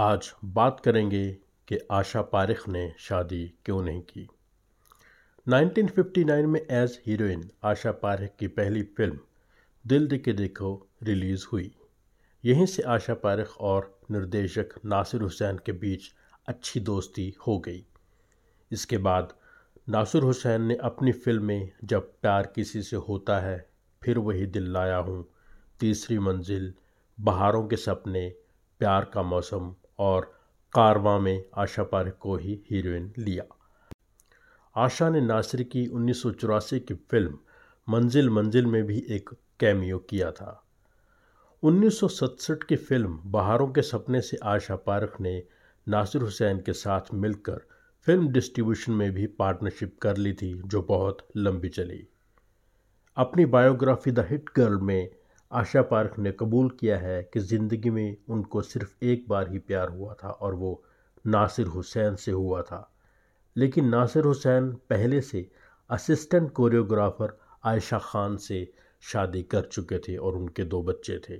आज बात करेंगे कि आशा पारिख ने शादी क्यों नहीं की। 1959 में एज हीरोइन आशा पारिख की पहली फ़िल्म दिल दिखे देखो रिलीज़ हुई। यहीं से आशा पारिख और निर्देशक नासिर हुसैन के बीच अच्छी दोस्ती हो गई। इसके बाद नासिर हुसैन ने अपनी फ़िल्म में जब प्यार किसी से होता है, फिर वही दिल लाया हूँ। तीसरी मंजिल, बहारों के सपने, प्यार का मौसम और कारवां में आशा पारिक को ही हीरोइन लिया। आशा ने नासिर की उन्नीस सौ चौरासी की फ़िल्म मंजिल मंजिल में भी एक कैमियो किया था। उन्नीस की फ़िल्म बहारों के सपने से आशा पारख ने नासिर हुसैन के साथ मिलकर फ़िल्म डिस्ट्रीब्यूशन में भी पार्टनरशिप कर ली थी, जो बहुत लंबी चली। अपनी बायोग्राफी द हिट गर्ल में आशा पार्क ने कबूल किया है कि ज़िंदगी में उनको सिर्फ़ एक बार ही प्यार हुआ था और वो नासिर हुसैन से हुआ था। लेकिन नासिर हुसैन पहले से असिस्टेंट कोरियोग्राफर आयशा खान से शादी कर चुके थे और उनके दो बच्चे थे।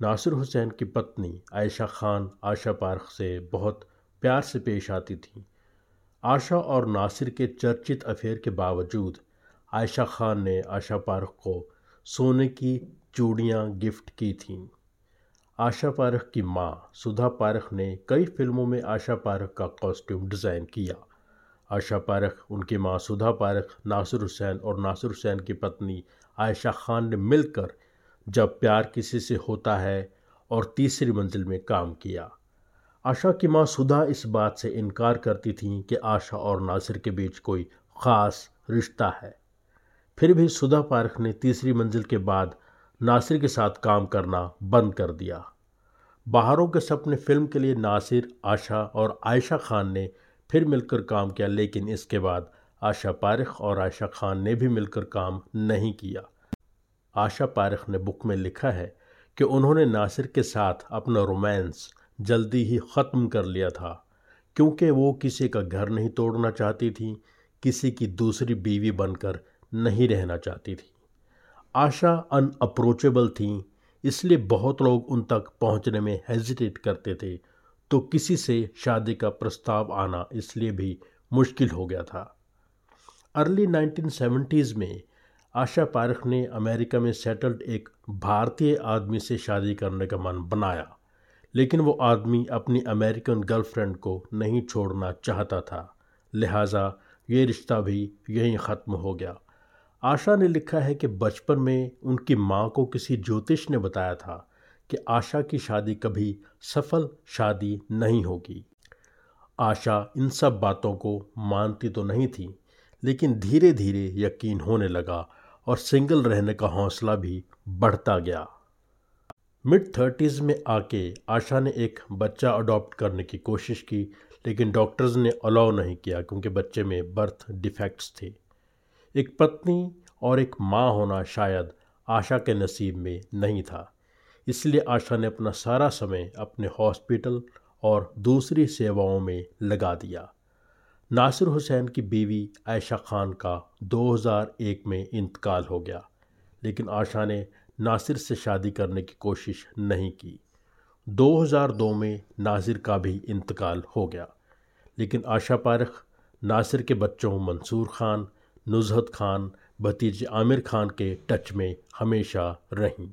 नासिर हुसैन की पत्नी आयशा खान आशा पार्क से बहुत प्यार से पेश आती थी। आशा और नासिर के चर्चित अफेयर के बावजूद आयशा खान ने आशा पार्क को सोने की चूड़ियाँ गिफ्ट की थीं। आशा पारख की माँ सुधा पारख ने कई फ़िल्मों में आशा पारख का कॉस्ट्यूम डिज़ाइन किया। आशा पारख, उनकी माँ सुधा पारख, नासिर हुसैन और नासिर हुसैन की पत्नी आयशा खान ने मिलकर जब प्यार किसी से होता है और तीसरी मंजिल में काम किया। आशा की माँ सुधा इस बात से इनकार करती थीं कि आशा और नासिर के बीच कोई ख़ास रिश्ता है। फिर भी सुधा पारख ने तीसरी मंजिल के बाद नासिर के साथ काम करना बंद कर दिया। बाहरों के सपने फ़िल्म के लिए नासिर, आशा और आयशा खान ने फिर मिलकर काम किया, लेकिन इसके बाद आशा पारख और आयशा खान ने भी मिलकर काम नहीं किया। आशा पारख ने बुक में लिखा है कि उन्होंने नासिर के साथ अपना रोमांस जल्दी ही ख़त्म कर लिया था, क्योंकि वो किसी का घर नहीं तोड़ना चाहती थी, किसी की दूसरी बीवी बनकर नहीं रहना चाहती थी। आशा अनअप्रोचेबल थीं, इसलिए बहुत लोग उन तक पहुँचने में हेजिटेट करते थे। तो किसी से शादी का प्रस्ताव आना इसलिए भी मुश्किल हो गया था। अर्ली 1970s में आशा पारख ने अमेरिका में सेटल्ड एक भारतीय आदमी से शादी करने का मन बनाया, लेकिन वो आदमी अपनी अमेरिकन गर्लफ्रेंड को नहीं छोड़ना चाहता था। लिहाजा ये रिश्ता भी यहीं ख़त्म हो गया। आशा ने लिखा है कि बचपन में उनकी माँ को किसी ज्योतिष ने बताया था कि आशा की शादी कभी सफल शादी नहीं होगी। आशा इन सब बातों को मानती तो नहीं थी, लेकिन धीरे धीरे यकीन होने लगा और सिंगल रहने का हौसला भी बढ़ता गया। मिड थर्टीज़ में आके आशा ने एक बच्चा अडॉप्ट करने की कोशिश की, लेकिन डॉक्टर्स ने अलाउ नहीं किया क्योंकि बच्चे में बर्थ डिफेक्ट्स थे। एक पत्नी और एक माँ होना शायद आशा के नसीब में नहीं था। इसलिए आशा ने अपना सारा समय अपने हॉस्पिटल और दूसरी सेवाओं में लगा दिया। नासिर हुसैन की बीवी आयशा खान का 2001 में इंतकाल हो गया, लेकिन आशा ने नासिर से शादी करने की कोशिश नहीं की। 2002 में नासिर का भी इंतकाल हो गया, लेकिन आशा पारख, नासिर के बच्चों मंसूर खान नुजहत खान भतीजे आमिर खान के टच में हमेशा रहीं।